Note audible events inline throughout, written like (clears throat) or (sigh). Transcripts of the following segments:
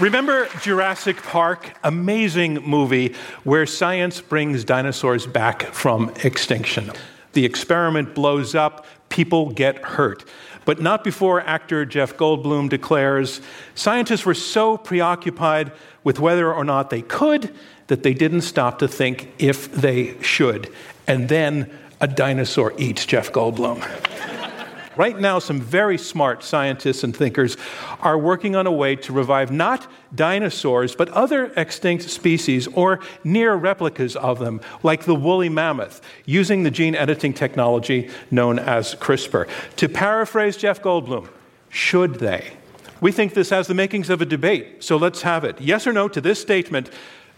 Remember Jurassic Park? Amazing movie where science brings dinosaurs back from extinction. The experiment blows up, people get hurt. But not before actor Jeff Goldblum declares scientists were so preoccupied with whether or not they could that they didn't stop to think if they should. And then a dinosaur eats Jeff Goldblum. Right now, some very smart scientists and thinkers are working on a way to revive not dinosaurs, but other extinct species or near replicas of them, like the woolly mammoth, using the gene editing technology known as CRISPR. To paraphrase Jeff Goldblum, should they? We think this has the makings of a debate, so let's have it. Yes or no to this statement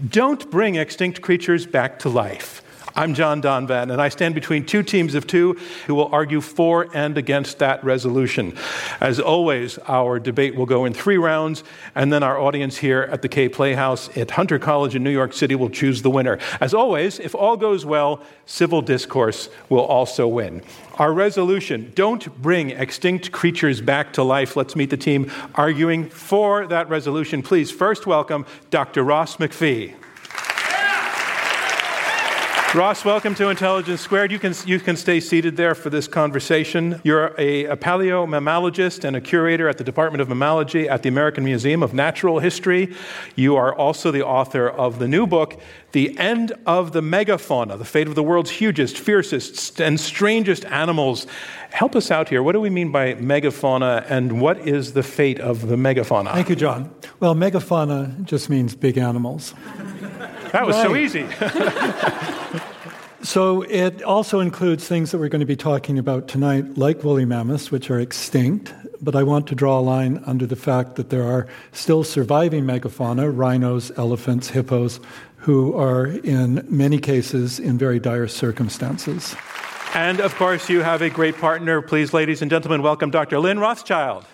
don't bring extinct creatures back to life. I'm John Donvan, and I stand between two teams of two who will argue for and against that resolution. As always, our debate will go in three rounds, and then our audience here at the Kaye Playhouse at Hunter College in New York City will choose the winner. As always, if all goes well, civil discourse will also win. Our resolution don't bring extinct creatures back to life. Let's meet the team arguing for that resolution. Please first welcome Dr. Ross MacPhee. Ross, welcome to Intelligence Squared. You can, you can stay seated there for this conversation. You're a, a paleomammalogist and a curator at the Department of Mammalogy at the American Museum of Natural History. You are also the author of the new book, The End of the Megafauna The Fate of the World's Hugest, Fiercest, and Strangest Animals. Help us out here. What do we mean by megafauna, and what is the fate of the megafauna? Thank you, John. Well, megafauna just means big animals. That was right. so easy. (laughs) so it also includes things that we're going to be talking about tonight, like woolly mammoths, which are extinct. But I want to draw a line under the fact that there are still surviving megafauna, rhinos, elephants, hippos, who are in many cases in very dire circumstances. And of course, you have a great partner. Please, ladies and gentlemen, welcome Dr. Lynn Rothschild.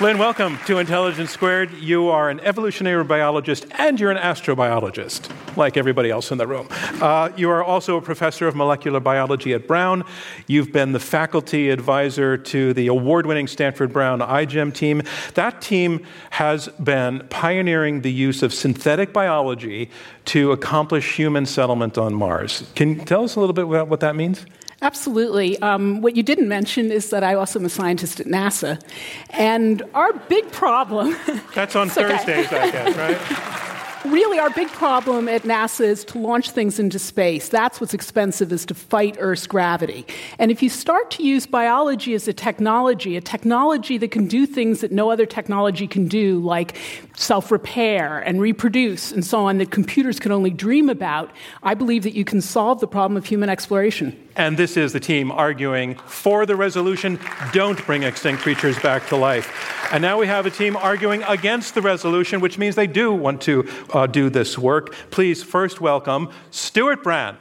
Lynn, welcome to Intelligence Squared. You are an evolutionary biologist and you're an astrobiologist, like everybody else in the room. Uh, you are also a professor of molecular biology at Brown. You've been the faculty advisor to the award winning Stanford Brown iGEM team. That team has been pioneering the use of synthetic biology to accomplish human settlement on Mars. Can you tell us a little bit about what that means? Absolutely. Um, what you didn't mention is that I also am a scientist at NASA. And our big problem. (laughs) That's on Thursdays, okay. I guess, (laughs) right? really our big problem at NASA is to launch things into space. That's what's expensive is to fight Earth's gravity. And if you start to use biology as a technology, a technology that can do things that no other technology can do, like self-repair and reproduce and so on, that computers can only dream about, I believe that you can solve the problem of human exploration. And this is the team arguing for the resolution don't bring extinct creatures back to life. And now we have a team arguing against the resolution, which means they do want to uh, do this work. Please first welcome Stewart Brand.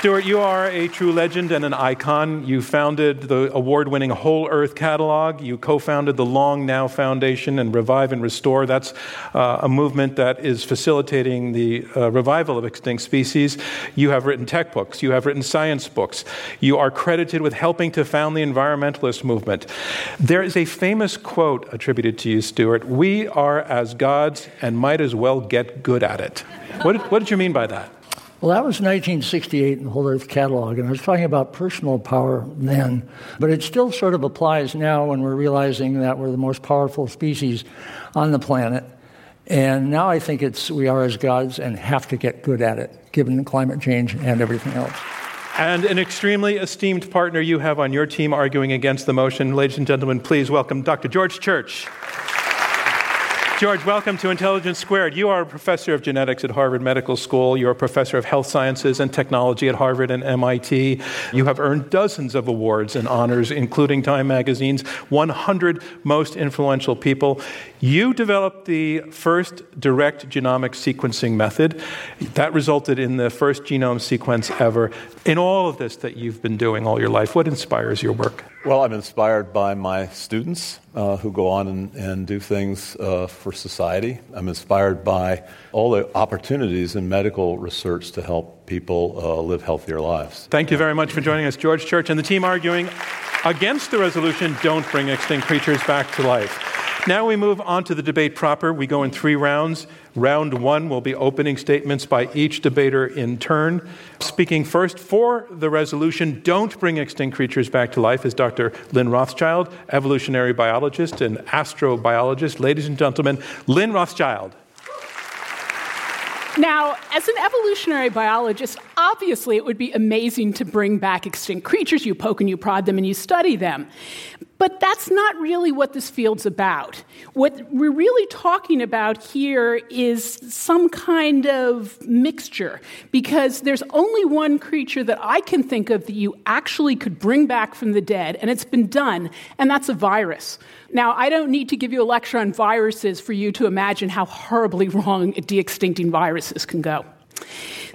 Stewart, you are a true legend and an icon. You founded the award winning Whole Earth Catalog. You co founded the Long Now Foundation and Revive and Restore. That's uh, a movement that is facilitating the uh, revival of extinct species. You have written tech books. You have written science books. You are credited with helping to found the environmentalist movement. There is a famous quote attributed to you, Stewart We are as gods and might as well get good at it. What did, what did you mean by that? Well, that was 1968 in the Whole Earth Catalog, and I was talking about personal power then. But it still sort of applies now when we're realizing that we're the most powerful species on the planet. And now I think it's we are as gods and have to get good at it, given climate change and everything else. And an extremely esteemed partner you have on your team arguing against the motion. Ladies and gentlemen, please welcome Dr. George Church. George, welcome to Intelligence Squared. You are a professor of genetics at Harvard Medical School. You're a professor of health sciences and technology at Harvard and MIT. You have earned dozens of awards and honors, including Time Magazine's 100 Most Influential People. You developed the first direct genomic sequencing method. That resulted in the first genome sequence ever. In all of this that you've been doing all your life, what inspires your work? Well, I'm inspired by my students uh, who go on and, and do things uh, for society. I'm inspired by all the opportunities in medical research to help people uh, live healthier lives. Thank you very much for joining us, George Church and the team arguing against the resolution Don't Bring Extinct Creatures Back to Life. Now we move on to the debate proper. We go in three rounds. Round one will be opening statements by each debater in turn. Speaking first for the resolution, Don't Bring Extinct Creatures Back to Life, is Dr. Lynn Rothschild, evolutionary biologist and astrobiologist. Ladies and gentlemen, Lynn Rothschild. Now, as an evolutionary biologist, obviously it would be amazing to bring back extinct creatures. You poke and you prod them and you study them. But that's not really what this field's about. What we're really talking about here is some kind of mixture, because there's only one creature that I can think of that you actually could bring back from the dead, and it's been done, and that's a virus. Now, I don't need to give you a lecture on viruses for you to imagine how horribly (laughs) wrong de extincting viruses can go.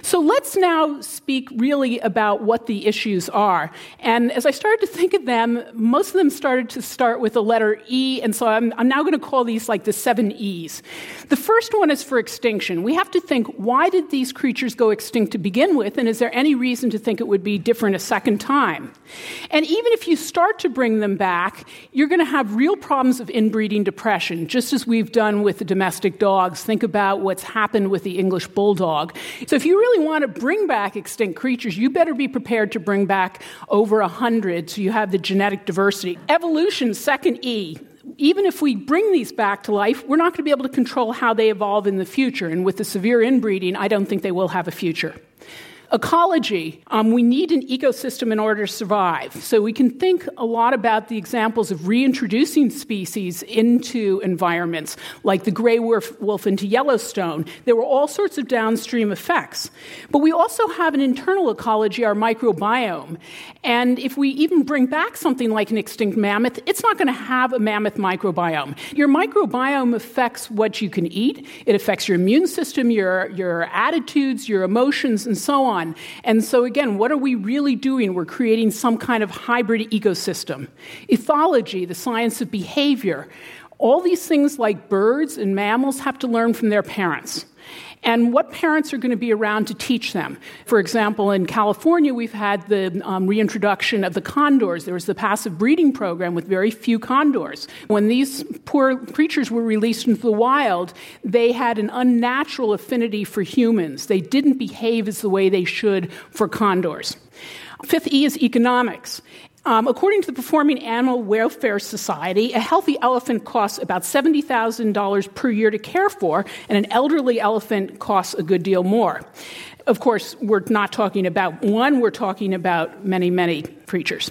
So let's now speak really about what the issues are. And as I started to think of them, most of them started to start with the letter E, and so I'm, I'm now going to call these like the seven E's. The first one is for extinction. We have to think why did these creatures go extinct to begin with, and is there any reason to think it would be different a second time? And even if you start to bring them back, you're going to have real problems of inbreeding depression, just as we've done with the domestic dogs. Think about what's happened with the English bulldog. So if you really want to bring back extinct creatures, you better be prepared to bring back over a hundred so you have the genetic diversity. Evolution, second E, even if we bring these back to life, we're not going to be able to control how they evolve in the future. And with the severe inbreeding, I don't think they will have a future. Ecology, um, we need an ecosystem in order to survive. So we can think a lot about the examples of reintroducing species into environments, like the gray wolf, wolf into Yellowstone. There were all sorts of downstream effects. But we also have an internal ecology, our microbiome. And if we even bring back something like an extinct mammoth, it's not going to have a mammoth microbiome. Your microbiome affects what you can eat, it affects your immune system, your, your attitudes, your emotions, and so on on. And so, again, what are we really doing? We're creating some kind of hybrid ecosystem. Ethology, the science of behavior, all these things like birds and mammals have to learn from their parents and what parents are going to be around to teach them. For example, in California, we've had the um, reintroduction of the condors. There was the passive breeding program with very few condors. When these poor creatures were released into the wild, they had an unnatural affinity for humans. They didn't behave as the way they should for condors. Fifth E is economics. Um, according to the Performing Animal Welfare Society, a healthy elephant costs about $70,000 per year to care for, and an elderly elephant costs a good deal more. Of course, we're not talking about one, we're talking about many, many creatures.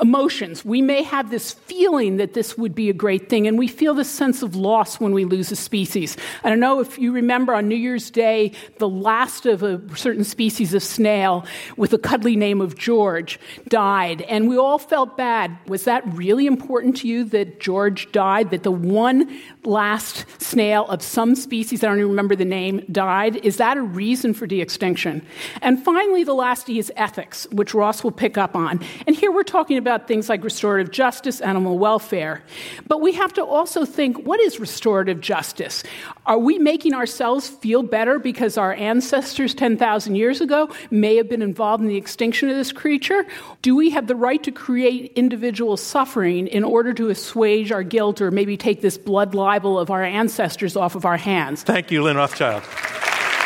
Emotions. We may have this feeling that this would be a great thing, and we feel this sense of loss when we lose a species. I don't know if you remember on New Year's Day, the last of a certain species of snail with the cuddly name of George died, and we all felt bad. Was that really important to you that George died? That the one last snail of some species, I don't even remember the name, died? Is that a reason for de extinction? And finally, the last E is ethics, which Ross will pick up on. And here we're talking about things like restorative justice, animal welfare. But we have to also think what is restorative justice? Are we making ourselves feel better because our ancestors 10,000 years ago may have been involved in the extinction of this creature? Do we have the right to create individual suffering in order to assuage our guilt or maybe take this blood libel of our ancestors off of our hands? Thank you, Lynn Rothschild.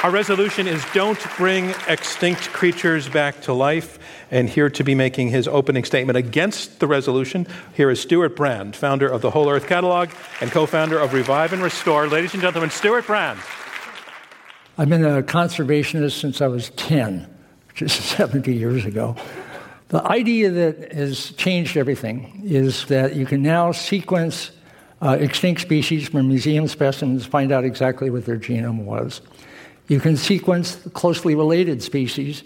Our resolution is Don't Bring Extinct Creatures Back to Life. And here to be making his opening statement against the resolution, here is Stewart Brand, founder of the Whole Earth Catalog and co founder of Revive and Restore. Ladies and gentlemen, Stewart Brand. I've been a conservationist since I was 10, which is (laughs) 70 years ago. The idea that has changed everything is that you can now sequence uh, extinct species from museum specimens, find out exactly what their genome was. You can sequence closely related species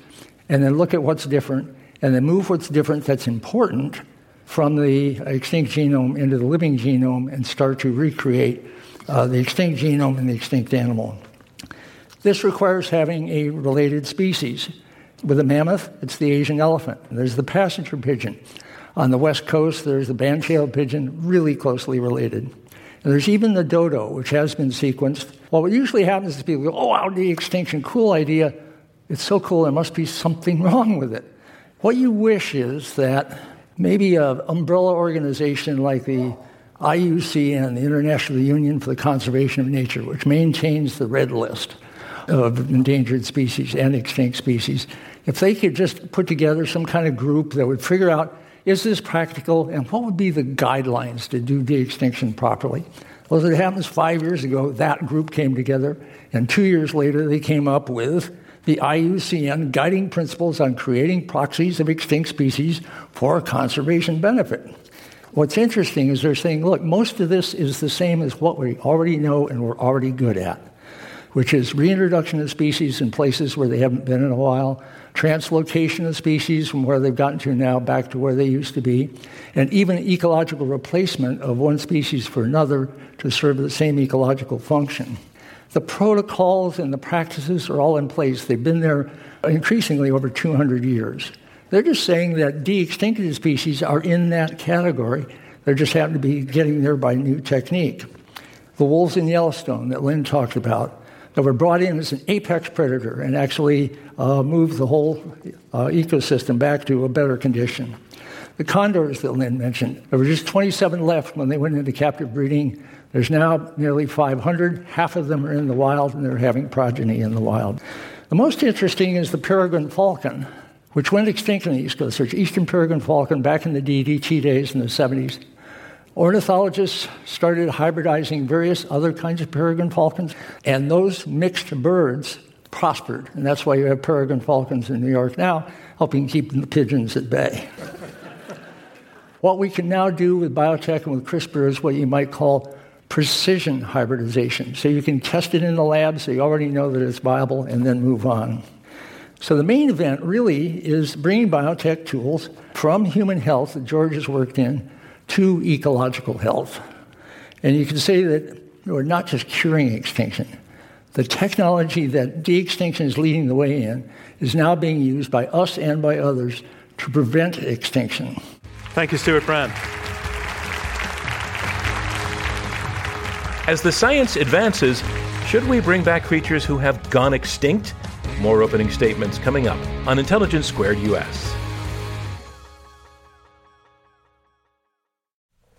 and then look at what's different and then move what's different that's important from the extinct genome into the living genome and start to recreate uh, the extinct genome and the extinct animal. This requires having a related species. With a mammoth, it's the Asian elephant. There's the passenger pigeon. On the west coast, there's the band-tailed pigeon, really closely related. And there's even the dodo, which has been sequenced. Well, what usually happens is people go, oh, wow, de-extinction, cool idea. It's so cool, there must be something (laughs) wrong with it. What you wish is that maybe an umbrella organization like the IUCN, the International Union for the Conservation of Nature, which maintains the red list of endangered species and extinct species, if they could just put together some kind of group that would figure out is this practical and what would be the guidelines to do de extinction properly. Well, as it happens, five years ago, that group came together, and two years later, they came up with the IUCN guiding principles on creating proxies of extinct species for conservation benefit. What's interesting is they're saying, look, most of this is the same as what we already know and we're already good at, which is reintroduction of species in places where they haven't been in a while, translocation of species from where they've gotten to now back to where they used to be, and even ecological replacement of one species for another to serve the same ecological function. The protocols and the practices are all in place. They've been there increasingly over 200 years. They're just saying that de extincted species are in that category. They just happen to be getting there by new technique. The wolves in Yellowstone that Lynn talked about, that were brought in as an apex predator and actually uh, moved the whole uh, ecosystem back to a better condition. The condors that Lynn mentioned, there were just 27 left when they went into captive breeding. There's now nearly 500. Half of them are in the wild, and they're having progeny in the wild. The most interesting is the peregrine falcon which went extinct on the East Coast. There's eastern peregrine falcon back in the DDT days in the 70s. Ornithologists started hybridizing various other kinds of peregrine falcons, and those mixed birds prospered. And that's why you have peregrine falcons in New York now, helping keep the pigeons at bay. (laughs) what we can now do with biotech and with CRISPR is what you might call precision hybridization. So you can test it in the lab so you already know that it's viable and then move on. So the main event really is bringing biotech tools from human health that George has worked in to ecological health. And you can say that we're not just curing extinction. The technology that de extinction is leading the way in is now being used by us and by others to prevent extinction. Thank you, Stewart Brand. As the science advances, should we bring back creatures who have gone extinct? More opening statements coming up on Intelligence Squared US.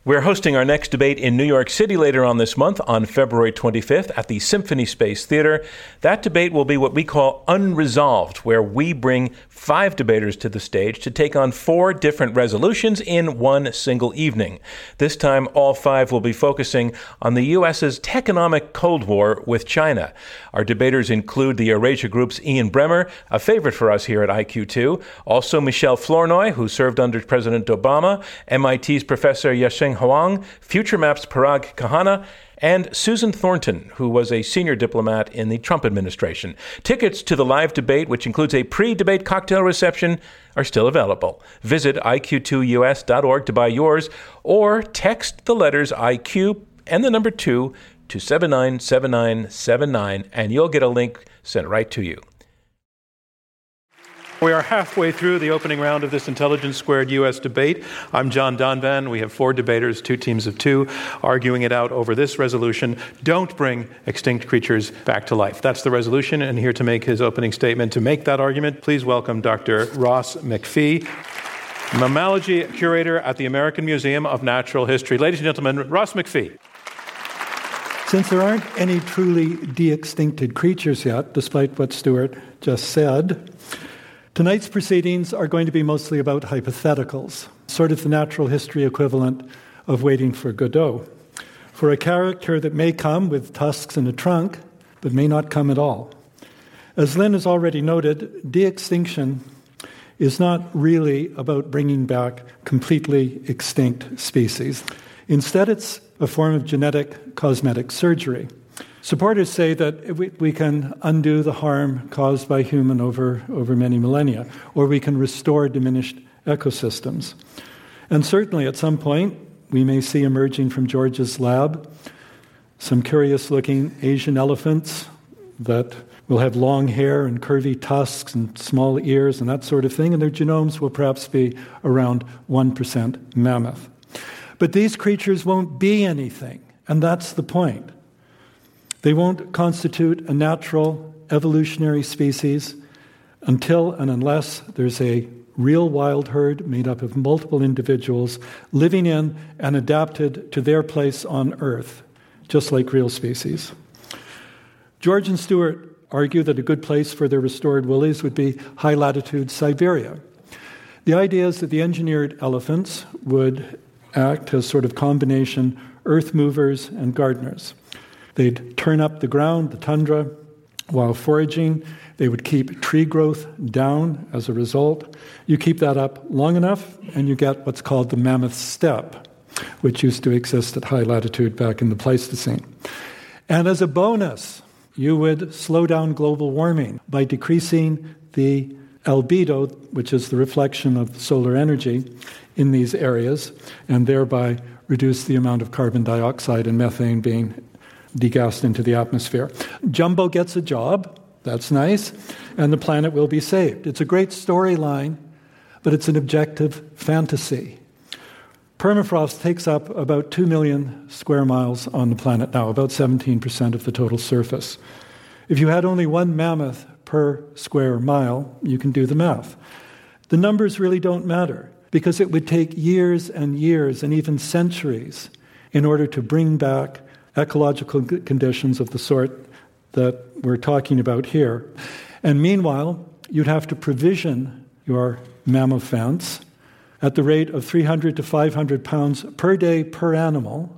We're hosting our next debate in New York City later on this month on February 25th at the Symphony Space Theater. That debate will be what we call unresolved, where we bring five debaters to the stage to take on four different resolutions in one single evening. This time, all five will be focusing on the U.S.'s techonomic Cold War with China. Our debaters include the Eurasia Group's Ian Bremmer, a favorite for us here at IQ2, also Michelle Flournoy, who served under President Obama, MIT's Professor Yasheng Huang, FutureMap's Parag Khanna, and Susan Thornton, who was a senior diplomat in the Trump administration. Tickets to the live debate, which includes a pre debate cocktail reception, are still available. Visit iq2us.org to buy yours or text the letters IQ and the number 2 to 797979 and you'll get a link sent right to you. We are halfway through the opening round of this Intelligence Squared U.S. debate. I'm John Donvan. We have four debaters, two teams of two, arguing it out over this resolution Don't bring extinct creatures back to life. That's the resolution, and here to make his opening statement to make that argument, please welcome Dr. Ross MacPhee, mammalogy curator at the American Museum of Natural History. Ladies and gentlemen, Ross MacPhee. Since there aren't any truly de extincted creatures yet, despite what Stewart just said, Tonight's proceedings are going to be mostly about hypotheticals, sort of the natural history equivalent of waiting for Godot, for a character that may come with tusks and a trunk, but may not come at all. As Lynn has already noted, de extinction is not really about bringing back completely extinct species. Instead, it's a form of genetic cosmetic surgery. Supporters say that we, we, can undo the harm caused by human over, over many millennia, or we can restore diminished ecosystems. And certainly at some point, we may see emerging from George's lab some curious looking Asian elephants that will have long hair and curvy tusks and small ears and that sort of thing, and their genomes will perhaps be around 1% mammoth. But these creatures won't be anything, and that's the point. They won't constitute a natural evolutionary species until and unless there's a real wild herd made up of multiple individuals living in and adapted to their place on Earth, just like real species. George and Stewart argue that a good place for their restored woolies would be high latitude Siberia. The idea is that the engineered elephants would act as sort of combination earth movers and gardeners. They'd turn up the ground, the tundra, while foraging. They would keep tree growth down as a result. You keep that up long enough, and you get what's called the mammoth steppe, which used to exist at high latitude back in the Pleistocene. And as a bonus, you would slow down global warming by decreasing the albedo, which is the reflection of solar energy in these areas, and thereby reduce the amount of carbon dioxide and methane being degassed into the atmosphere. Jumbo gets a job, that's nice, and the planet will be saved. It's a great storyline, but it's an objective fantasy. Permafrost takes up about 2 million square miles on the planet now, about 17% of the total surface. If you had only one mammoth per square mile, you can do the math. The numbers really don't matter because it would take years and years and even centuries in order to bring back ecological conditions of the sort that we're talking about here. And meanwhile, you'd have to provision your mammoth fence at the rate of 300 to 500 pounds per day per animal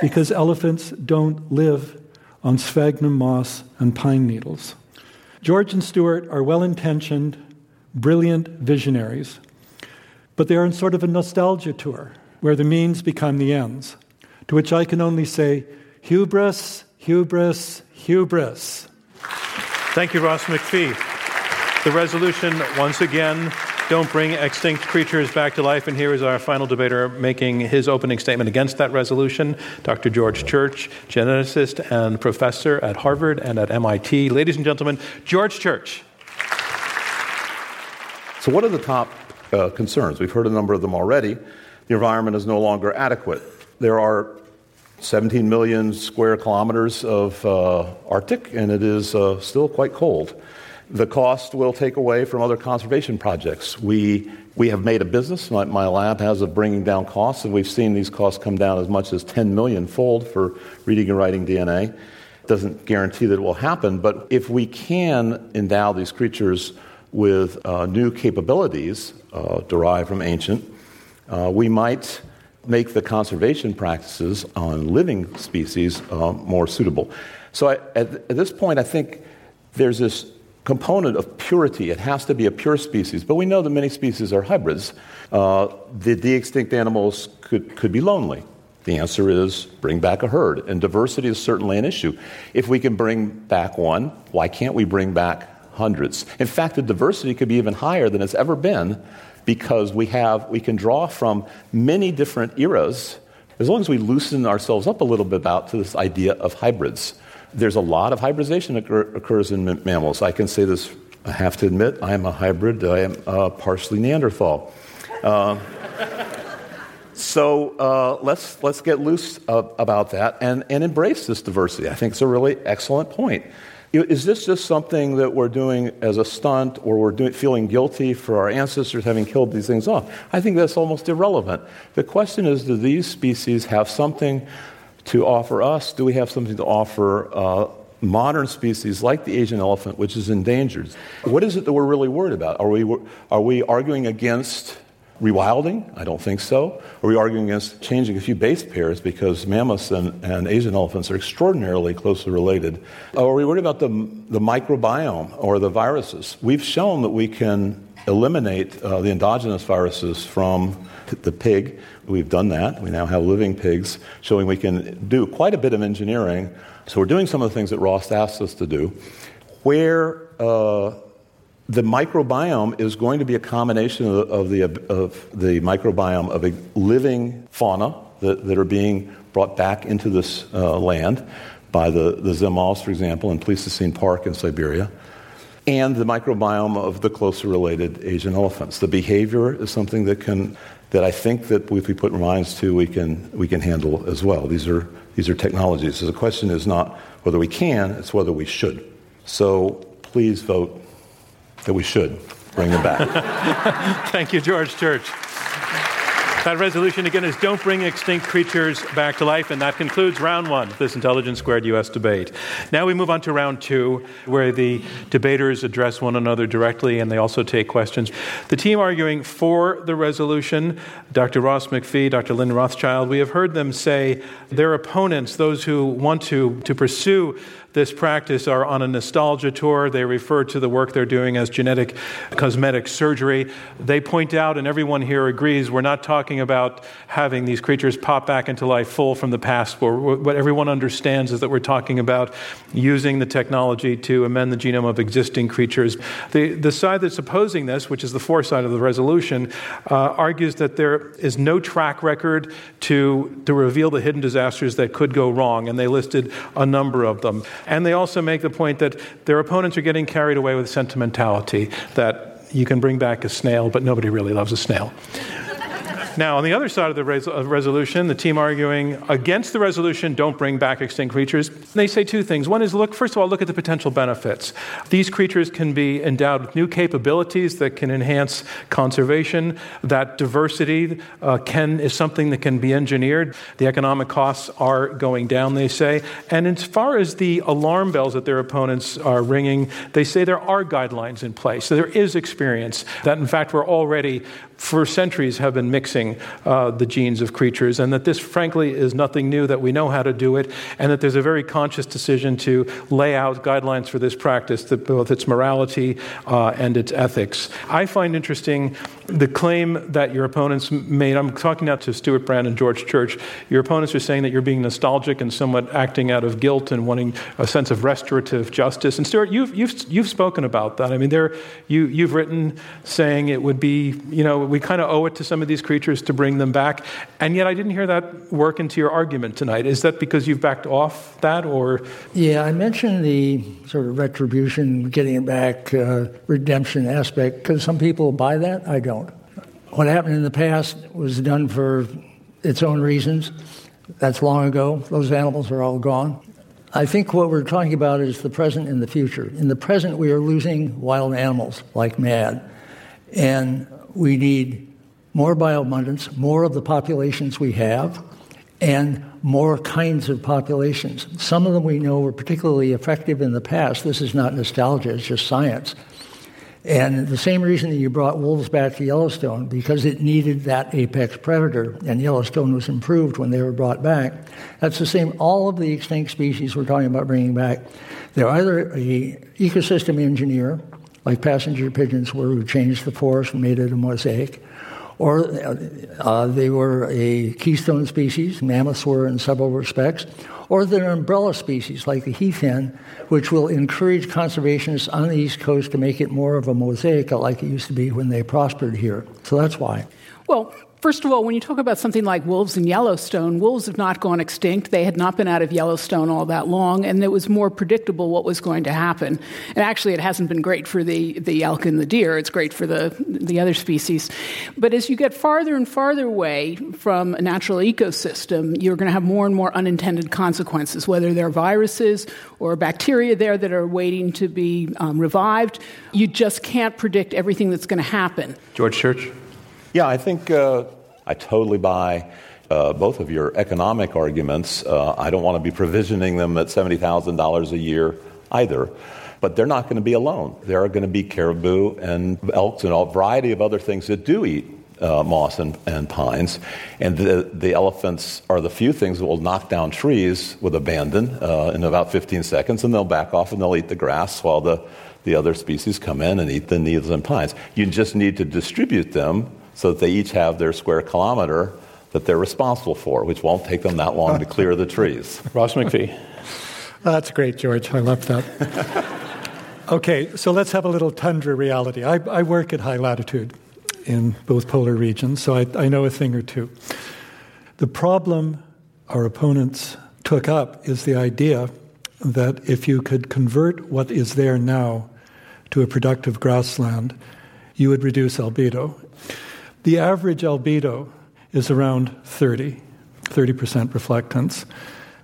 because elephants don't live on sphagnum moss and pine needles. George and Stewart are well intentioned, brilliant visionaries, but they are in sort of a nostalgia tour where the means become the ends, to which I can only say, hubris, hubris, hubris. Thank you, Ross MacPhee. The resolution, once again, don't bring extinct creatures back to life. And here is our final debater making his opening statement against that resolution Dr. George Church, geneticist and professor at Harvard and at MIT. Ladies and gentlemen, George Church. So, what are the top uh, concerns? We've heard a number of them already. The environment is no longer adequate. There are 17 million square kilometers of uh, Arctic, and it is uh, still quite cold. The cost will take away from other conservation projects. We, we have made a business, my, my lab has, of bringing down costs, and we've seen these costs come down as much as 10 million fold for reading and writing DNA. Doesn't guarantee that it will happen, but if we can endow these creatures with uh, new capabilities uh, derived from ancient, uh, we might make the conservation practices on living species uh, more suitable. So I, at, at this point, I think there's this component of purity. It has to be a pure species, but we know that many species are hybrids. Uh, the de extinct animals could, could be lonely. The answer is bring back a herd, and diversity is certainly an issue. If we can bring back one, why can't we bring back hundreds? In fact, the diversity could be even higher than it's ever been because we have we can draw from many different eras as long as we loosen ourselves up a little bit about to this idea of hybrids. There's a lot of hybridization occur, occurs in mammals. I can say this, I have to admit, I am a hybrid. I am uh, partially Neanderthal. Uh, so uh, let's, let's get loose uh, about that and, and embrace this diversity. I think it's a really excellent point. Is this just something that we're doing as a stunt or we're doing, feeling guilty for our ancestors having killed these things off? I think that's almost irrelevant. The question is do these species have something to offer us? Do we have something to offer uh, modern species like the Asian elephant, which is endangered? What is it that we're really worried about? Are we, are we arguing against rewilding? I don't think so. Are we arguing against changing a few base pairs because mammoths and, and Asian elephants are extraordinarily closely related? Or are we worried about the, the microbiome or the viruses? We've shown that we can eliminate uh, the endogenous viruses from the pig. We've done that. We now have living pigs, showing we can do quite a bit of engineering. So we're doing some of the things that Ross asked us to do. Where uh, the microbiome is going to be a combination of, the, of the microbiome of a living fauna that, that are being brought back into this uh, land, by the, the Zim for example, in Pleistocene Park in Siberia, and the microbiome of the closely related Asian elephants. The behavior is something that can that I think that if we put minds to, we can we can handle as well. These are these are technologies. So the question is not whether we can; it's whether we should. So please vote that we should bring them back. (laughs) Thank you, George Church. That resolution again is don't bring extinct creatures back to life, and that concludes round one of this Intelligence Squared US debate. Now we move on to round two, where the debaters address one another directly and they also take questions. The team arguing for the resolution, Dr. Ross MacPhee, Dr. Lynn Rothschild, we have heard them say their opponents, those who want to, to pursue this practice are on a nostalgia tour. They refer to the work they're doing as genetic cosmetic surgery. They point out, and everyone here agrees, we're not talking about having these creatures pop back into life full from the past. What everyone understands is that we're talking about using the technology to amend the genome of existing creatures. The, the side that's opposing this, which is the foresight of the resolution, uh, argues that there is no track record to, to reveal the hidden disasters that could go wrong, and they listed a number of them. And they also make the point that their opponents are getting carried away with sentimentality, that you can bring back a snail, but nobody really loves a snail. Now, on the other side of the res- resolution, the team arguing against the resolution, don't bring back extinct creatures, they say two things. One is look, first of all, look at the potential benefits. These creatures can be endowed with new capabilities that can enhance conservation. That diversity uh, can, is something that can be engineered. The economic costs are going down, they say. And as far as the alarm bells that their opponents are ringing, they say there are guidelines in place. So there is experience that, in fact, we're already for centuries have been mixing uh, the genes of creatures, and that this, frankly, is nothing new, that we know how to do it, and that there's a very conscious decision to lay out guidelines for this practice, both its morality uh, and its ethics. I find interesting the claim that your opponents made. I'm talking now to Stewart Brand and George Church. Your opponents are saying that you're being nostalgic and somewhat acting out of guilt and wanting a sense of restorative justice. And Stewart, you've, you've, you've spoken about that. I mean, there, you, you've written saying it would be, you know, we kind of owe it to some of these creatures to bring them back. And yet I didn't hear that work into your argument tonight. Is that because you've backed off that or? Yeah, I mentioned the sort of retribution, getting it back, uh, redemption aspect, because some people buy that. I don't. What happened in the past was done for its own reasons. That's long ago. Those animals are all gone. I think what we're talking about is the present and the future. In the present, we are losing wild animals like mad. And we need more bioabundance, more of the populations we have, and more kinds of populations. Some of them we know were particularly effective in the past. This is not nostalgia, it's just science. And the same reason that you brought wolves back to Yellowstone, because it needed that apex predator, and Yellowstone was improved when they were brought back. That's the same. All of the extinct species we're talking about bringing back, they're either a ecosystem engineer, like passenger pigeons were, who changed the forest and made it a mosaic, or uh, they were a keystone species, mammoths were in several respects, or they're umbrella species like the heath hen, which will encourage conservationists on the East Coast to make it more of a mosaic like it used to be when they prospered here. So that's why. Well, First of all, when you talk about something like wolves in Yellowstone, wolves have not gone extinct. They had not been out of Yellowstone all that long, and it was more predictable what was going to happen. And actually, it hasn't been great for the, the elk and the deer. It's great for the, the other species. But as you get farther and farther away from a natural ecosystem, you're going to have more and more unintended consequences, whether there are viruses or bacteria there that are waiting to be um, revived. You just can't predict everything that's going to happen. George Church? Yeah, I think uh, I totally buy uh, both of your economic arguments. Uh, I don't want to be provisioning them at $70,000 a year either. But they're not going to be alone. There are going to be caribou and elks and a variety of other things that do eat uh, moss and, and, pines. And the, the, elephants are the few things that will knock down trees with abandon uh, in about 15 seconds, and they'll back off and they'll eat the grass while the, the other species come in and eat the needles and pines. You just need to distribute them so that they each have their square kilometer that they're responsible for, which won't take them that long to clear the trees. (laughs) Ross MacPhee. Uh, that's great, George. I love that. okay, so let's have a little tundra reality. I, I work at high latitude in both polar regions, so I, I know a thing or two. The problem our opponents took up is the idea that if you could convert what is there now to a productive grassland, you would reduce albedo. The average albedo is around 30, 30% reflectance.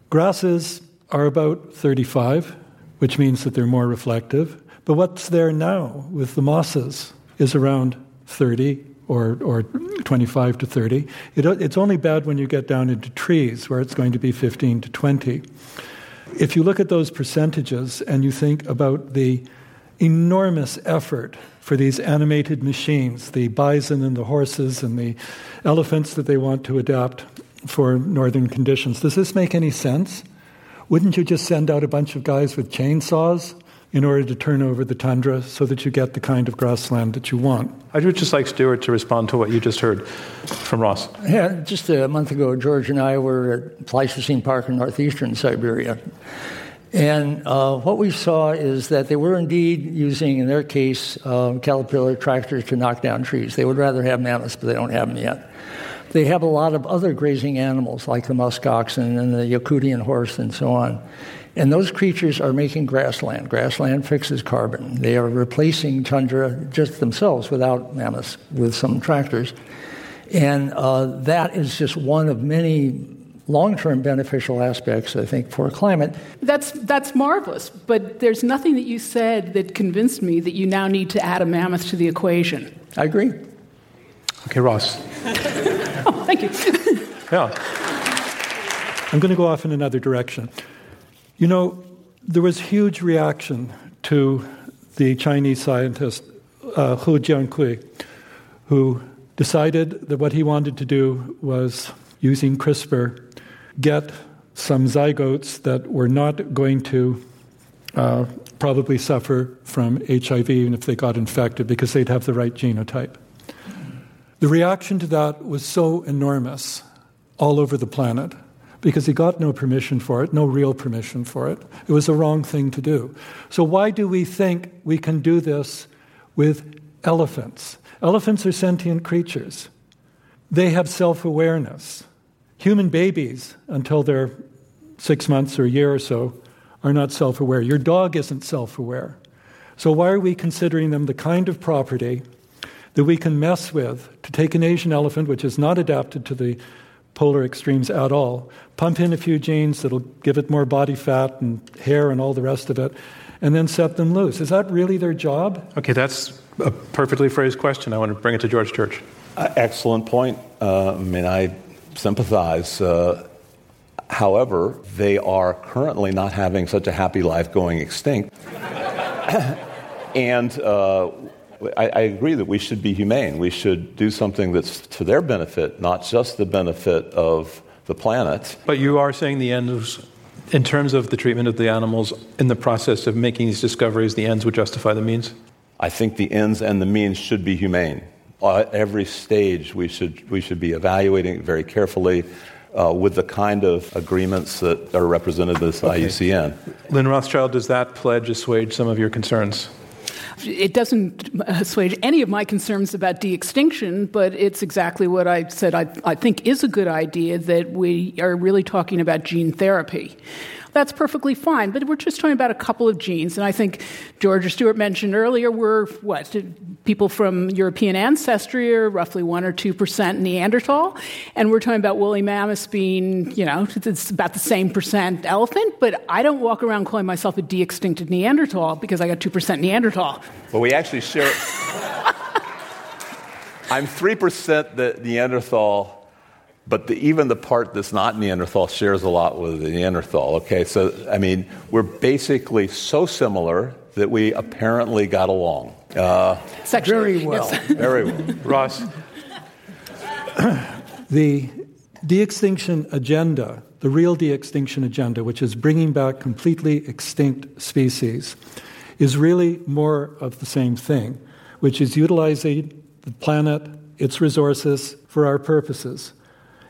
Grasses are about 35, which means that they're more reflective. But what's there now with the mosses is around 30 or, or 25 to 30. It, it's only bad when you get down into trees, where it's going to be 15 to 20. If you look at those percentages and you think about the enormous effort for these animated machines, the bison and the horses and the elephants that they want to adapt for northern conditions. Does this make any sense? Wouldn't you just send out a bunch of guys with chainsaws in order to turn over the tundra so that you get the kind of grassland that you want? I would just like Stewart to respond to what you just heard from Ross. Yeah, just a month ago, George and I were at Pleistocene Park in northeastern Siberia. And uh, what we saw is that they were indeed using, in their case, uh, caterpillar tractors to knock down trees. They would rather have mammoths, but they don't have them yet. They have a lot of other grazing animals, like the musk oxen and the Yakutian horse and so on. And those creatures are making grassland. Grassland fixes carbon. They are replacing tundra just themselves without mammoths, with some tractors. And uh, that is just one of many long-term beneficial aspects, I think, for climate. That's that's marvelous, but there's nothing that you said that convinced me that you now need to add a mammoth to the equation. I agree. Okay, Ross. (laughs) oh, thank you. (laughs) yeah. I'm going to go off in another direction. You know, there was huge reaction to the Chinese scientist uh, Hu Jiankui, who decided that what he wanted to do was using CRISPR get some zygotes that were not going to uh, probably suffer from HIV even if they got infected because they'd have the right genotype. The reaction to that was so enormous all over the planet because he got no permission for it, no real permission for it. It was the wrong thing to do. So, why do we think we can do this with elephants? Elephants are sentient creatures, they have self awareness. Human babies, until they're six months or a year or so, are not self aware. Your dog isn't self aware. So, why are we considering them the kind of property that we can mess with to take an Asian elephant, which is not adapted to the polar extremes at all, pump in a few genes that'll give it more body fat and hair and all the rest of it, and then set them loose? Is that really their job? Okay, that's a perfectly phrased question. I want to bring it to George Church. Uh, excellent point. Uh, I mean, I sympathize. Uh, however, they are currently not having such a happy life going extinct. (coughs) and uh, I, I, agree that we should be humane. We should do something that's to their benefit, not just the benefit of the planet. But you are saying the ends, in terms of the treatment of the animals, in the process of making these discoveries, the ends would justify the means? I think the ends and the means should be humane at every stage, we should, we should be evaluating very carefully uh, with the kind of agreements that are represented this okay. IUCN. Lynn Rothschild, does that pledge assuage some of your concerns? It doesn't assuage any of my concerns about de extinction, but it's exactly what I said I, I think is a good idea that we are really talking about gene therapy that's perfectly fine. But we're just talking about a couple of genes. And I think George or Stewart mentioned earlier, we're what? People from European ancestry are roughly 1 or 2% Neanderthal. And we're talking about woolly mammoths being, you know, it's about the same percent elephant. But I don't walk around calling myself a de extincted Neanderthal because I got 2% Neanderthal. Well, we actually share. I'm 3% the Neanderthal but the, even the part that's not Neanderthal shares a lot with the Neanderthal. Okay, so I mean, we're basically so similar that we apparently got along. Uh, very well. Yes. (laughs) very well. Ross? (clears throat) the de extinction agenda, the real de extinction agenda, which is bringing back completely extinct species, is really more of the same thing, which is utilizing the planet, its resources, for our purposes.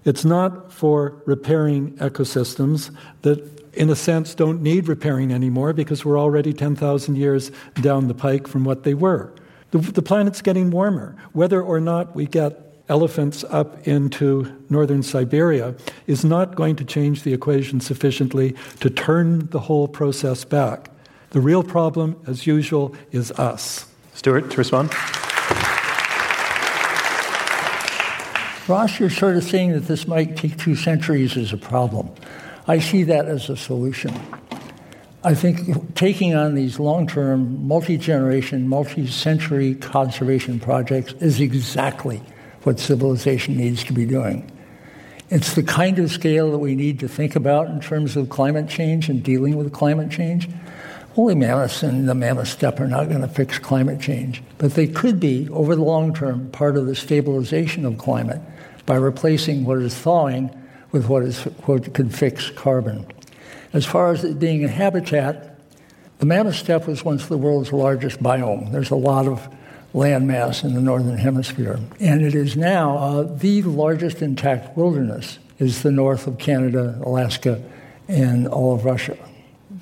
It's not for repairing ecosystems that, in a sense, don't need repairing anymore because we're already 10,000 years down the pike from what they were. The, the planet's getting warmer. Whether or not we get elephants up into northern Siberia is not going to change the equation sufficiently to turn the whole process back. The real problem, as usual, is us. Stewart, to respond? Ross, you're sort of saying that this might take two centuries as a problem. I see that as a solution. I think taking on these long term, multi generation, multi century conservation projects is exactly what civilization needs to be doing. It's the kind of scale that we need to think about in terms of climate change and dealing with climate change. Woolly mammoths and the mammoth steppe are not going to fix climate change, but they could be, over the long term, part of the stabilization of climate by replacing what is thawing with what, is, what can fix carbon. As far as it being a habitat, the mammoth steppe was once the world's largest biome. There's a lot of landmass in the northern hemisphere, and it is now uh, the largest intact wilderness. Is the north of Canada, Alaska, and all of Russia.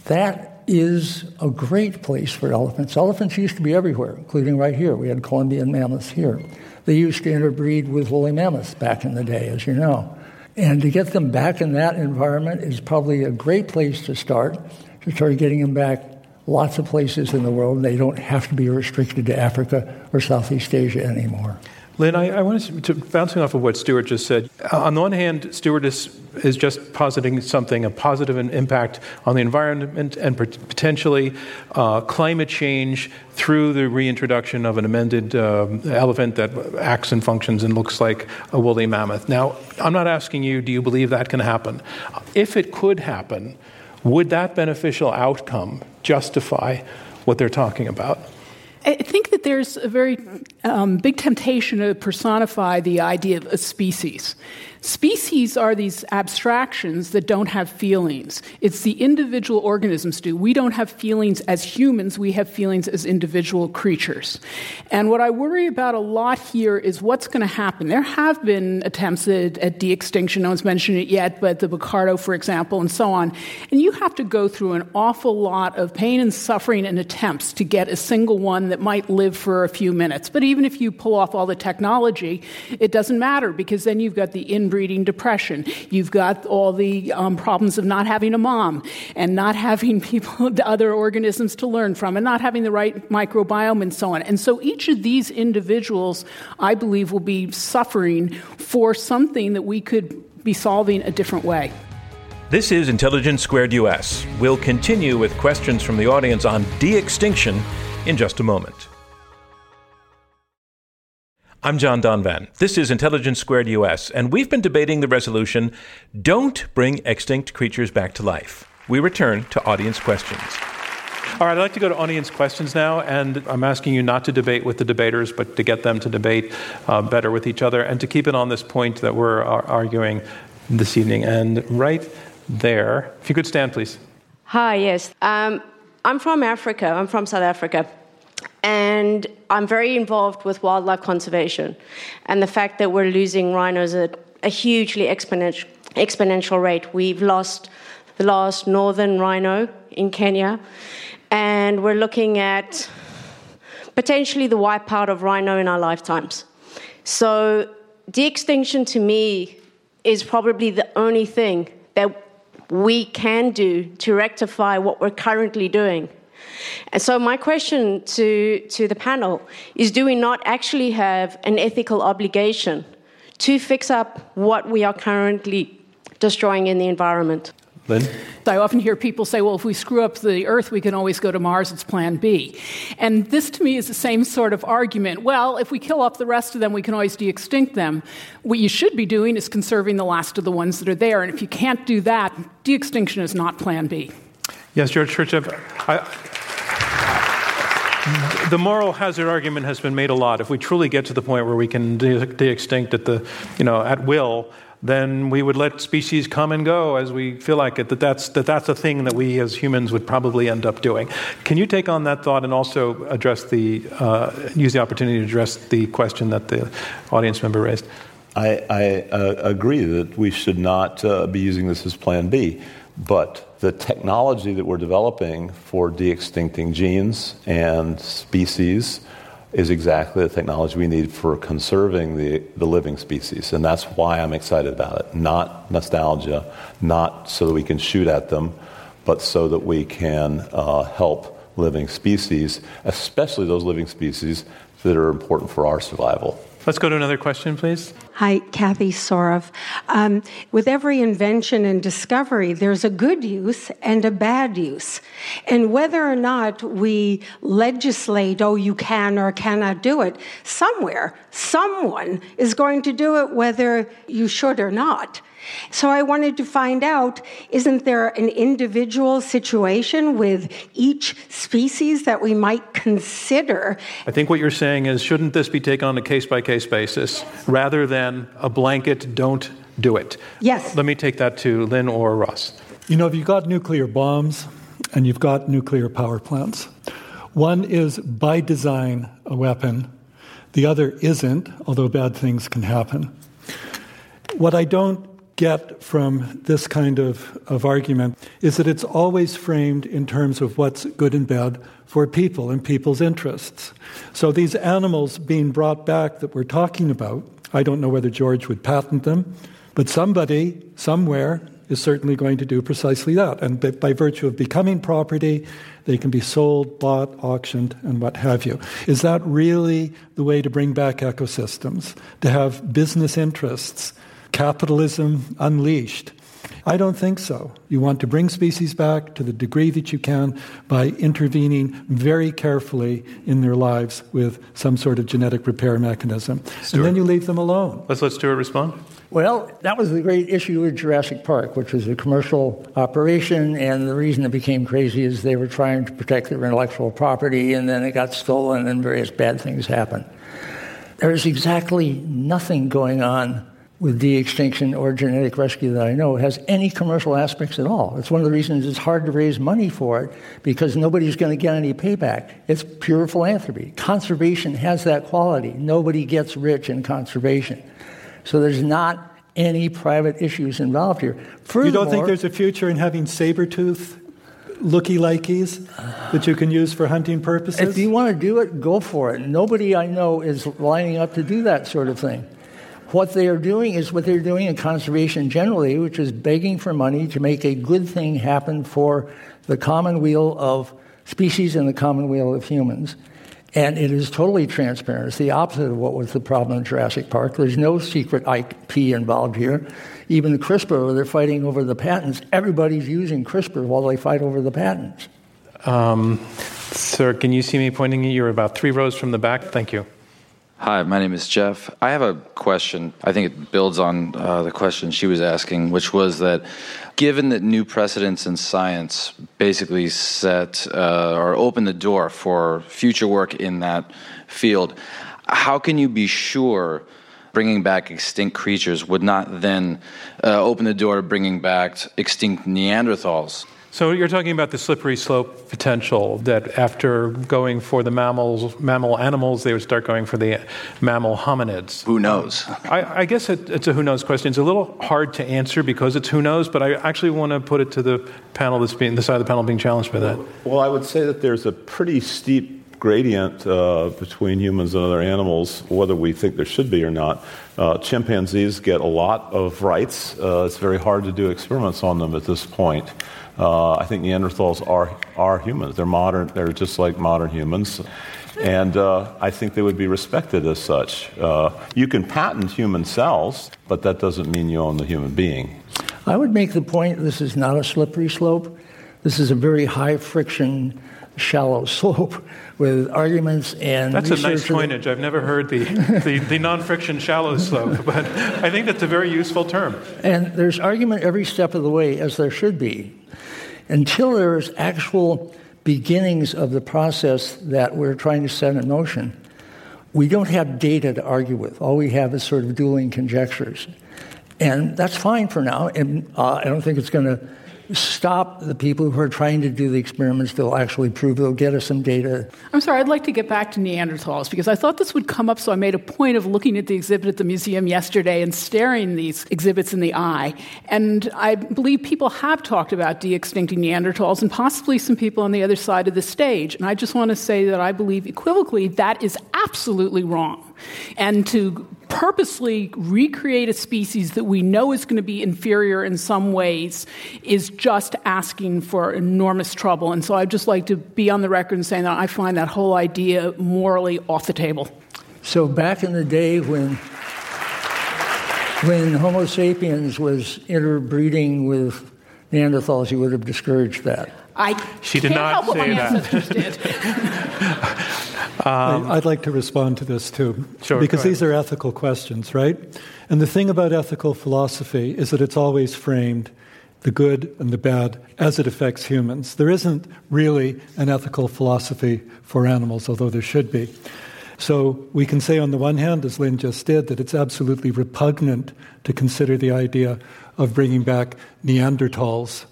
That is a great place for elephants. Elephants used to be everywhere, including right here. We had Columbian mammoths here. They used to interbreed with woolly mammoths back in the day, as you know. And to get them back in that environment is probably a great place to start, to start getting them back lots of places in the world. They don't have to be restricted to Africa or Southeast Asia anymore. Lynn, I, I wanted to, bouncing off of what Stewart just said. Uh, on the one hand, Stewart is, is just positing something, a positive impact on the environment and potentially uh, climate change through the reintroduction of an amended uh, elephant that acts and functions and looks like a woolly mammoth. Now, I'm not asking you, do you believe that can happen? If it could happen, would that beneficial outcome justify what they're talking about? I think there's a very um, big temptation to personify the idea of a species. Species are these abstractions that don't have feelings. It's the individual organisms do. We don't have feelings as humans, we have feelings as individual creatures. And what I worry about a lot here is what's going to happen. There have been attempts at, at de extinction, no one's mentioned it yet, but the Bucardo, for example, and so on. And you have to go through an awful lot of pain and suffering and attempts to get a single one that might live for a few minutes. But even if you pull off all the technology, it doesn't matter because then you've got the inbreeding breeding depression. You've got all the um, problems of not having a mom and not having (laughs) people, other organisms to learn from, and not having the right microbiome and so on. And so each of these individuals, I believe, will be suffering for something that we could be solving a different way. This is Intelligence Squared US. We'll continue with questions from the audience on de extinction in just a moment. I'm John Donvan. This is Intelligence Squared US, and we've been debating the resolution Don't Bring Extinct Creatures Back to Life. We return to audience questions. All right, I'd like to go to audience questions now, and I'm asking you not to debate with the debaters, but to get them to debate uh, better with each other and to keep it on this point that we're arguing this evening. And right there, if you could stand, please. Hi, yes. Um, I'm from Africa, I'm from South Africa. And I'm very involved with wildlife conservation and the fact that we're losing rhinos at a hugely exponential, exponential rate. We've lost the last northern rhino in Kenya, and we're looking at potentially the wipeout of rhino in our lifetimes. So, de extinction to me is probably the only thing that we can do to rectify what we're currently doing. And so, my question to, to the panel is do we not actually have an ethical obligation to fix up what we are currently destroying in the environment? Lynn? I often hear people say, well, if we screw up the Earth, we can always go to Mars, it's plan B. And this to me is the same sort of argument. Well, if we kill off the rest of them, we can always de extinct them. What you should be doing is conserving the last of the ones that are there. And if you can't do that, de extinction is not plan B. Yes, George Church, I, the moral hazard argument has been made a lot. If we truly get to the point where we can de extinct at the, you know, at will, then we would let species come and go as we feel like it. That that's that that's a thing that we as humans would probably end up doing. Can you take on that thought and also address the uh, use the opportunity to address the question that the audience member raised? I, I uh, agree that we should not uh, be using this as Plan B, but the technology that we're developing for de extincting genes and species is exactly the technology we need for conserving the, the living species. And that's why I'm excited about it. Not nostalgia, not so that we can shoot at them, but so that we can uh, help living species, especially those living species that are important for our survival. Let's go to another question, please. Hi, Kathy Sorov. Um, with every invention and discovery, there's a good use and a bad use. And whether or not we legislate, oh, you can or cannot do it, somewhere, someone is going to do it whether you should or not. So I wanted to find out isn't there an individual situation with each species that we might consider? I think what you're saying is shouldn't this be taken on a case by case basis rather than a blanket, don't do it? Yes. Let me take that to Lynn or Ross. You know, if you've got nuclear bombs and you've got nuclear power plants, one is by design a weapon, the other isn't, although bad things can happen. What I don't get from this kind of, of argument is that it's always framed in terms of what's good and bad for people and people's interests. So these animals being brought back that we're talking about, I don't know whether George would patent them, but somebody, somewhere, is certainly going to do precisely that. And by virtue of becoming property, they can be sold, bought, auctioned, and what have you. Is that really the way to bring back ecosystems? To have business interests capitalism unleashed. I don't think so. You want to bring species back to the degree that you can by intervening very carefully in their lives with some sort of genetic repair mechanism. Stewart. And then you leave them alone. Let's let Stewart respond. Well, that was the great issue with Jurassic Park, which was a commercial operation, and the reason it became crazy is they were trying to protect their intellectual property, and then it got stolen, and various bad things happened. There is exactly nothing going on with de extinction or genetic rescue that I know has any commercial aspects at all. It's one of the reasons it's hard to raise money for it because nobody's going to get any payback. It's pure philanthropy. Conservation has that quality. Nobody gets rich in conservation. So there's not any private issues involved here. Furthermore, you don't think there's a future in having saber tooth looky likeys that you can use for hunting purposes? If you want to do it, go for it. Nobody I know is lining up to do that sort of thing. What they are doing is what they're doing in conservation generally, which is begging for money to make a good thing happen for the common weal of species and the common weal of humans. And it is totally transparent. It's the opposite of what was the problem in Jurassic Park. There's no secret IP involved here. Even CRISPR, they're fighting over the patents, everybody's using CRISPR while they fight over the patents. Um, sir, can you see me pointing? at you? You're about three rows from the back. Thank you. Hi, my name is Jeff. I have a question. I think it builds on uh, the question she was asking, which was that given that new precedents in science basically set uh, or open the door for future work in that field, how can you be sure bringing back extinct creatures would not then uh, open the door to bringing back extinct Neanderthals? So you're talking about the slippery slope potential that after going for the mammals, mammal animals, they would start going for the mammal hominids. Who knows? I, I guess it, it's a who knows question. It's a little hard to answer because it's who knows, but I actually want to put it to the panel that's being the side of the panel being challenged by that. Well, I would say that there's a pretty steep gradient uh, between humans and other animals, whether we think there should be or not. Uh, chimpanzees get a lot of rights. Uh, it's very hard to do experiments on them at this point. Uh, I think Neanderthals are, are humans. They're modern, they're just like modern humans. And uh, I think they would be respected as such. Uh, you can patent human cells, but that doesn't mean you own the human being. I would make the point this is not a slippery slope. This is a very high friction, shallow (laughs) slope with arguments and. That's a nice coinage. I've never heard the, the, the non friction shallow slope, but I think that's a very useful term. And there's argument every step of the way, as there should be until there's actual beginnings of the process that we're trying to set in motion, we don't have data to argue with. All we have is sort of dueling conjectures. And that's fine for now. And uh, I don't think it's going to stop the people who are trying to do the experiments. They'll actually prove, they'll get us some data. I'm sorry, I'd like to get back to Neanderthals because I thought this would come up, so I made a point of looking at the exhibit at the museum yesterday and staring these exhibits in the eye. And I believe people have talked about de extincting Neanderthals and possibly some people on the other side of the stage. And I just want to say that I believe equivocally that is absolutely wrong. And to purposely recreate a species that we know is going to be inferior in some ways is just asking for enormous trouble. And so I'd just like to be on the record and saying that I find that whole idea morally off the table. So back in the day when when Homo sapiens was interbreeding with Neanderthals, you would have discouraged that. I she did not say that. (laughs) Um, I'd like to respond to this too. Sure, because these are ethical questions, right? And the thing about ethical philosophy is that it's always framed the good and the bad as it affects humans. There isn't really an ethical philosophy for animals, although there should be. So we can say, on the one hand, as Lynn just did, that it's absolutely repugnant to consider the idea of bringing back Neanderthals.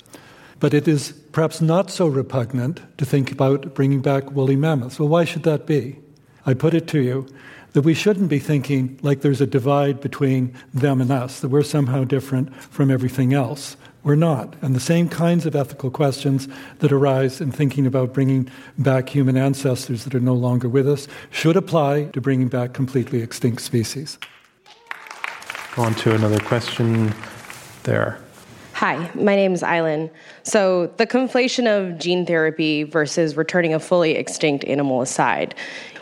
But it is perhaps not so repugnant to think about bringing back woolly mammoths. Well, why should that be? I put it to you that we shouldn't be thinking like there's a divide between them and us, that we're somehow different from everything else. We're not. And the same kinds of ethical questions that arise in thinking about bringing back human ancestors that are no longer with us should apply to bringing back completely extinct species. On to another question there. Hi, my name is Eileen. So, the conflation of gene therapy versus returning a fully extinct animal aside,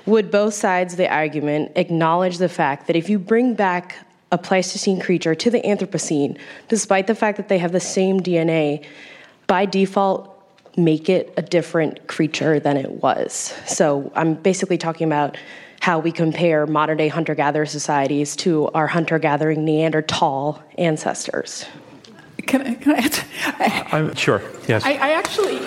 would both sides of the argument acknowledge the fact that if you bring back a Pleistocene creature to the Anthropocene, despite the fact that they have the same DNA, by default, make it a different creature than it was? So, I'm basically talking about how we compare modern day hunter gatherer societies to our hunter gathering Neanderthal ancestors. Can, I, can I answer? I'm sure. Yes. I, I actually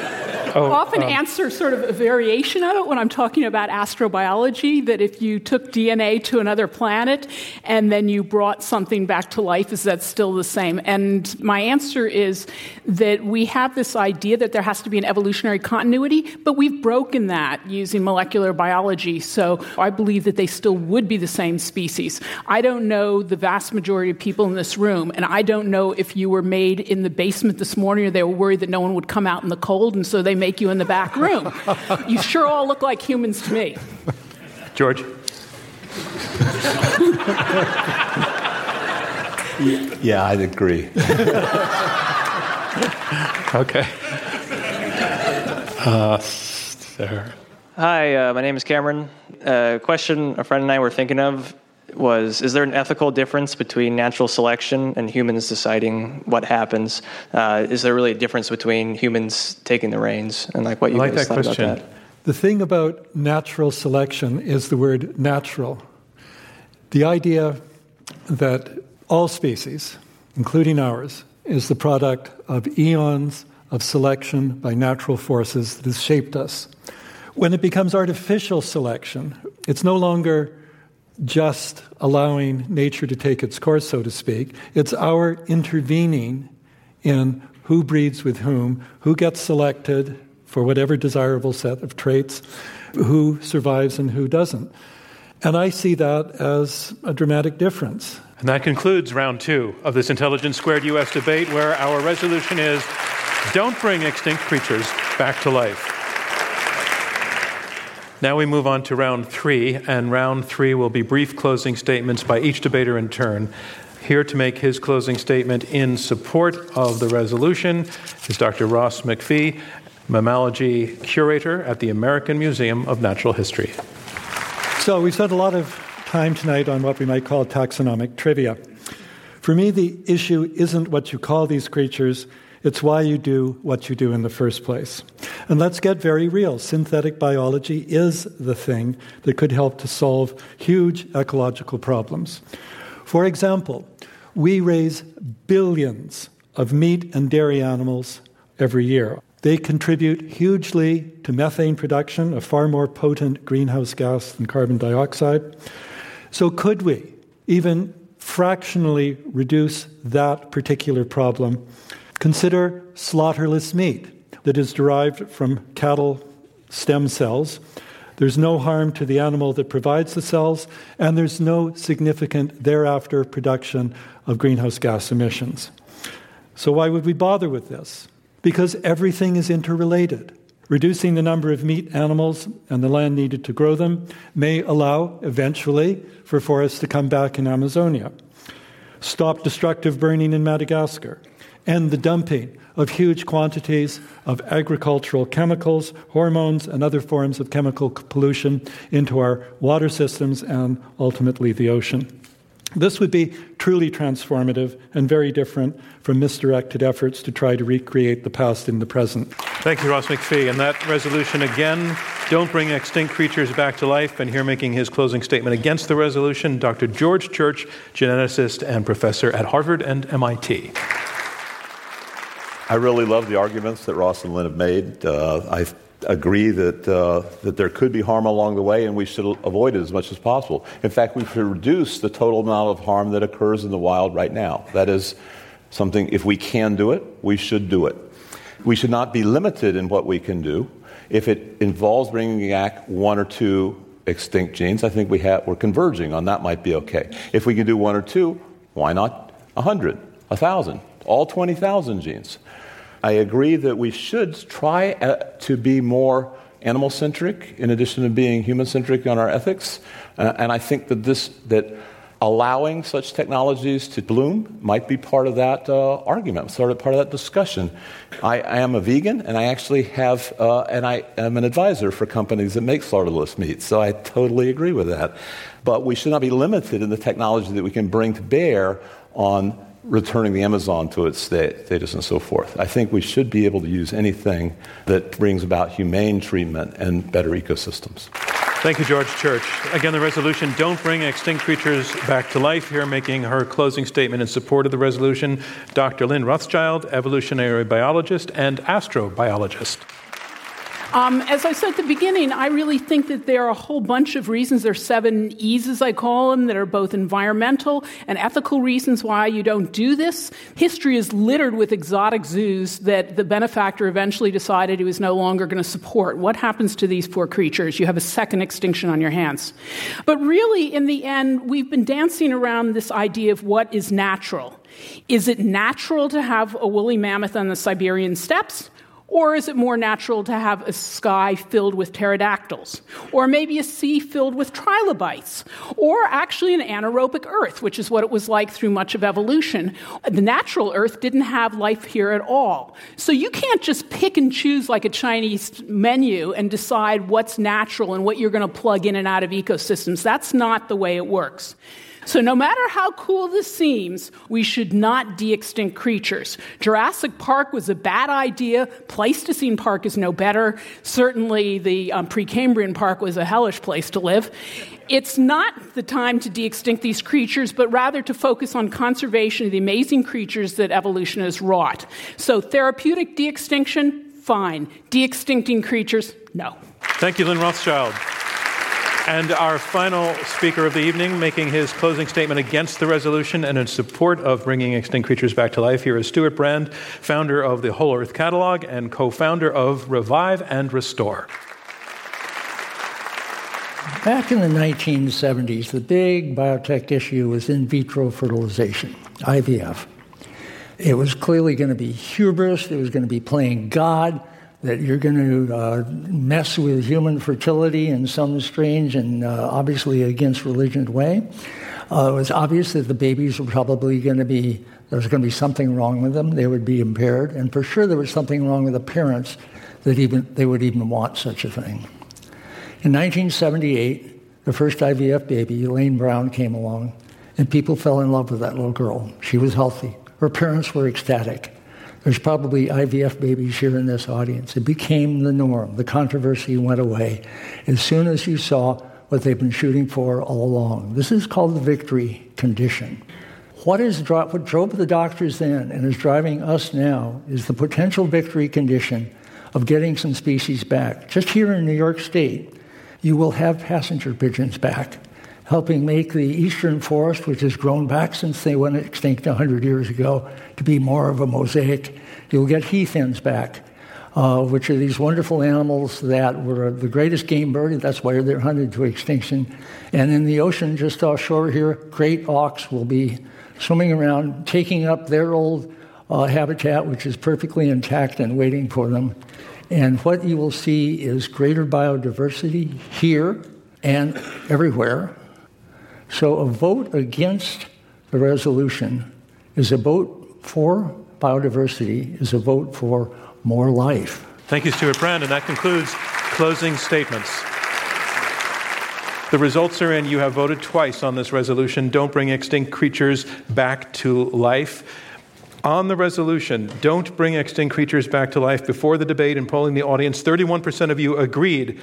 oh, often um, answer sort of a variation of it when I'm talking about astrobiology. That if you took DNA to another planet and then you brought something back to life, is that still the same? And my answer is that we have this idea that there has to be an evolutionary continuity, but we've broken that using molecular biology. So I believe that they still would be the same species. I don't know the vast majority of people in this room, and I don't know if you were made made in the basement this morning, or they were worried that no one would come out in the cold, and so they make you in the back room. you sure all look like humans to me. George? yeah, I'd agree. okay. Uh, Sarah. Hi, uh, my name is Cameron. A uh, question a friend and I were thinking of was is there an ethical difference between natural selection and humans deciding what happens? Uh, is there really a difference between humans taking the reins and like what you I like guys that thought question. about that? The thing about natural selection is the word natural. The idea that all species, including ours, is the product of eons of selection by natural forces that has shaped us. When it becomes artificial selection, it's no longer just allowing nature to take its course, so to speak. It's our intervening in who breeds with whom, who gets selected for whatever desirable set of traits, who survives and who doesn't. And I see that as a dramatic difference. And that concludes round two of this Intelligence Squared US debate, where our resolution is don't bring extinct creatures back to life. Now we move on to round three, and round three will be brief closing statements by each debater in turn. Here to make his closing statement in support of the resolution is Dr. Ross MacPhee, mammalogy curator at the American Museum of Natural History. So, we spent a lot of time tonight on what we might call taxonomic trivia. For me, the issue isn't what you call these creatures, it's why you do what you do in the first place. And let's get very real. Synthetic biology is the thing that could help to solve huge ecological problems. For example, we raise billions of meat and dairy animals every year. They contribute hugely to methane production, a far more potent greenhouse gas than carbon dioxide. So, could we even fractionally reduce that particular problem Consider slaughterless meat that is derived from cattle stem cells. There's no harm to the animal that provides the cells, and there's no significant thereafter production of greenhouse gas emissions. So, why would we bother with this? Because everything is interrelated. Reducing the number of meat animals and the land needed to grow them may allow, eventually, for forests to come back in Amazonia. Stop destructive burning in Madagascar. End the dumping of huge quantities of agricultural chemicals, hormones, and other forms of chemical pollution into our water systems and ultimately the ocean. This would be truly transformative and very different from misdirected efforts to try to recreate the past in the present. Thank you, Ross MacPhee. And that resolution again don't bring extinct creatures back to life. And here making his closing statement against the resolution, Dr. George Church, geneticist and professor at Harvard and MIT. I really love the arguments that Ross and Lynn have made. Uh, I agree that, uh, that there could be harm along the way and we should avoid it as much as possible. In fact, we should reduce the total amount of harm that occurs in the wild right now. That is something, if we can do it, we should do it. We should not be limited in what we can do. If it involves bringing back one or two extinct genes, I think we have, we're converging on that might be okay. If we can do one or two, why not a hundred, a thousand, all 20,000 genes? I agree that we should try uh, to be more animal centric in addition to being human centric on our ethics. Uh, and I think that this, that allowing such technologies to bloom might be part of that uh, argument, sort of part of that discussion. I, I am a vegan, and I actually have, uh, and I am an advisor for companies that make slaughterless meat, so I totally agree with that. But we should not be limited in the technology that we can bring to bear on returning the Amazon to its status and so forth. I think we should be able to use anything that brings about humane treatment and better ecosystems. Thank you, George Church. Again, the resolution don't bring extinct creatures back to life. Here, making her closing statement in support of the resolution, Dr. Lynn Rothschild, evolutionary biologist and astrobiologist. Um, as I said at the beginning, I really think that there are a whole bunch of reasons. There are seven E's, as I call them, that are both environmental and ethical reasons why you don't do this. History is littered with exotic zoos that the benefactor eventually decided he was no longer going to support. What happens to these poor creatures? You have a second extinction on your hands. But really, in the end, we've been dancing around this idea of what is natural. Is it natural to have a woolly mammoth on the Siberian steppes? Or is it more natural to have a sky filled with pterodactyls? Or maybe a sea filled with trilobites? Or actually an anaerobic Earth, which is what it was like through much of evolution. The natural Earth didn't have life here at all. So you can't just pick and choose like a Chinese menu and decide what's natural and what you're going to plug in and out of ecosystems. That's not the way it works. So, no matter how cool this seems, we should not de extinct creatures. Jurassic Park was a bad idea. Pleistocene Park is no better. Certainly, the um, Precambrian Park was a hellish place to live. It's not the time to de extinct these creatures, but rather to focus on conservation of the amazing creatures that evolution has wrought. So, therapeutic de extinction, fine. De extincting creatures, no. Thank you, Lynn Rothschild. And our final speaker of the evening, making his closing statement against the resolution and in support of bringing extinct creatures back to life, here is Stewart Brand, founder of the Whole Earth Catalog and co founder of Revive and Restore. Back in the 1970s, the big biotech issue was in vitro fertilization, IVF. It was clearly going to be hubris, it was going to be playing God that you're going to uh, mess with human fertility in some strange and uh, obviously against religion way. Uh, it was obvious that the babies were probably going to be, there was going to be something wrong with them. They would be impaired. And for sure, there was something wrong with the parents that even, they would even want such a thing. In 1978, the first IVF baby, Elaine Brown, came along, and people fell in love with that little girl. She was healthy. Her parents were ecstatic. There's probably IVF babies here in this audience. It became the norm. The controversy went away as soon as you saw what they've been shooting for all along. This is called the victory condition. What, is, what drove the doctors then and is driving us now is the potential victory condition of getting some species back. Just here in New York State, you will have passenger pigeons back. Helping make the eastern forest, which has grown back since they went extinct 100 years ago, to be more of a mosaic. You'll get heath hens back, uh, which are these wonderful animals that were the greatest game bird. That's why they're hunted to extinction. And in the ocean, just offshore here, great auks will be swimming around, taking up their old uh, habitat, which is perfectly intact and waiting for them. And what you will see is greater biodiversity here and everywhere. So a vote against the resolution is a vote for biodiversity, is a vote for more life. Thank you, Stewart Brand. And that concludes closing statements. The results are in. You have voted twice on this resolution. Don't bring extinct creatures back to life. On the resolution, don't bring extinct creatures back to life, before the debate and polling the audience, 31% of you agreed.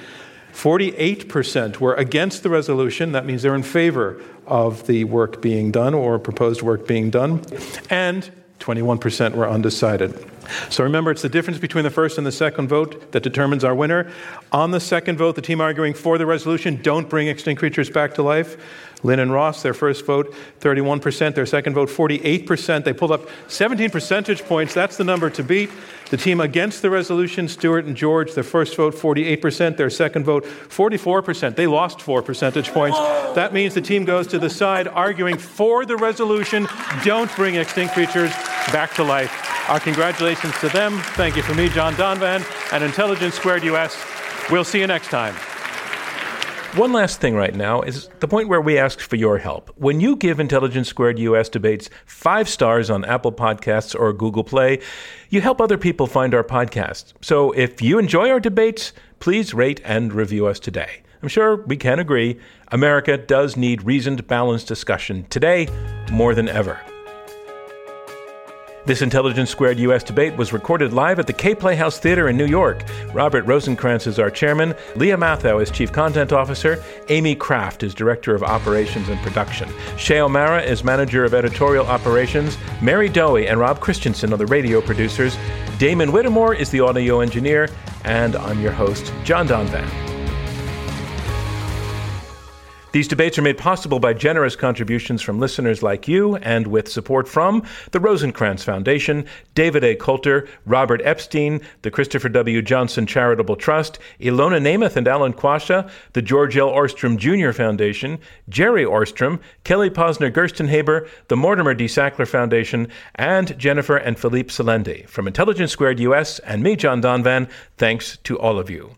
48% were against the resolution. That means they're in favor of the work being done or proposed work being done. And 21% were undecided. So remember, it's the difference between the first and the second vote that determines our winner. On the second vote, the team arguing for the resolution don't bring extinct creatures back to life Lynn and Ross, their first vote, 31%. Their second vote, 48%. They pulled up 17 percentage points. That's the number to beat. The team against the resolution, Stewart and George, their first vote, 48%. Their second vote, 44%. They lost four percentage points. That means the team goes to the side arguing for the resolution don't bring extinct creatures back to life. Our congratulations to them. Thank you from me, John Donvan, and Intelligence Squared US. We'll see you next time. One last thing right now is the point where we ask for your help. When you give Intelligence Squared US debates five stars on Apple Podcasts or Google Play, you help other people find our podcast. So if you enjoy our debates, please rate and review us today. I'm sure we can agree America does need reasoned, balanced discussion today more than ever. This Intelligence Squared US debate was recorded live at the Kaye Playhouse Theater in New York. Robert Rosenkranz is our chairman, Lia Matthow is chief content officer, Amy Kraft is director of operations and production, Shay O'Mara is manager of editorial operations, Mary Dowie and Rob Christensen are the radio producers, Damon Whittemore is the audio engineer, and I'm your host, John Donvan. These debates are made possible by generous contributions from listeners like you and with support from the Rosenkranz Foundation, David A. Coulter, Robert Epstein, the Christopher W. Johnson Charitable Trust, Ilona Nemeth and Alan Quasha, the George L. Ohrstrom Jr. Foundation, Jerry Ohrstrom, Kelly Posner Gerstenhaber, the Mortimer D. Sackler Foundation, and Jennifer and Philippe Selendy. From Intelligence Squared US and me, John Donvan, thanks to all of you.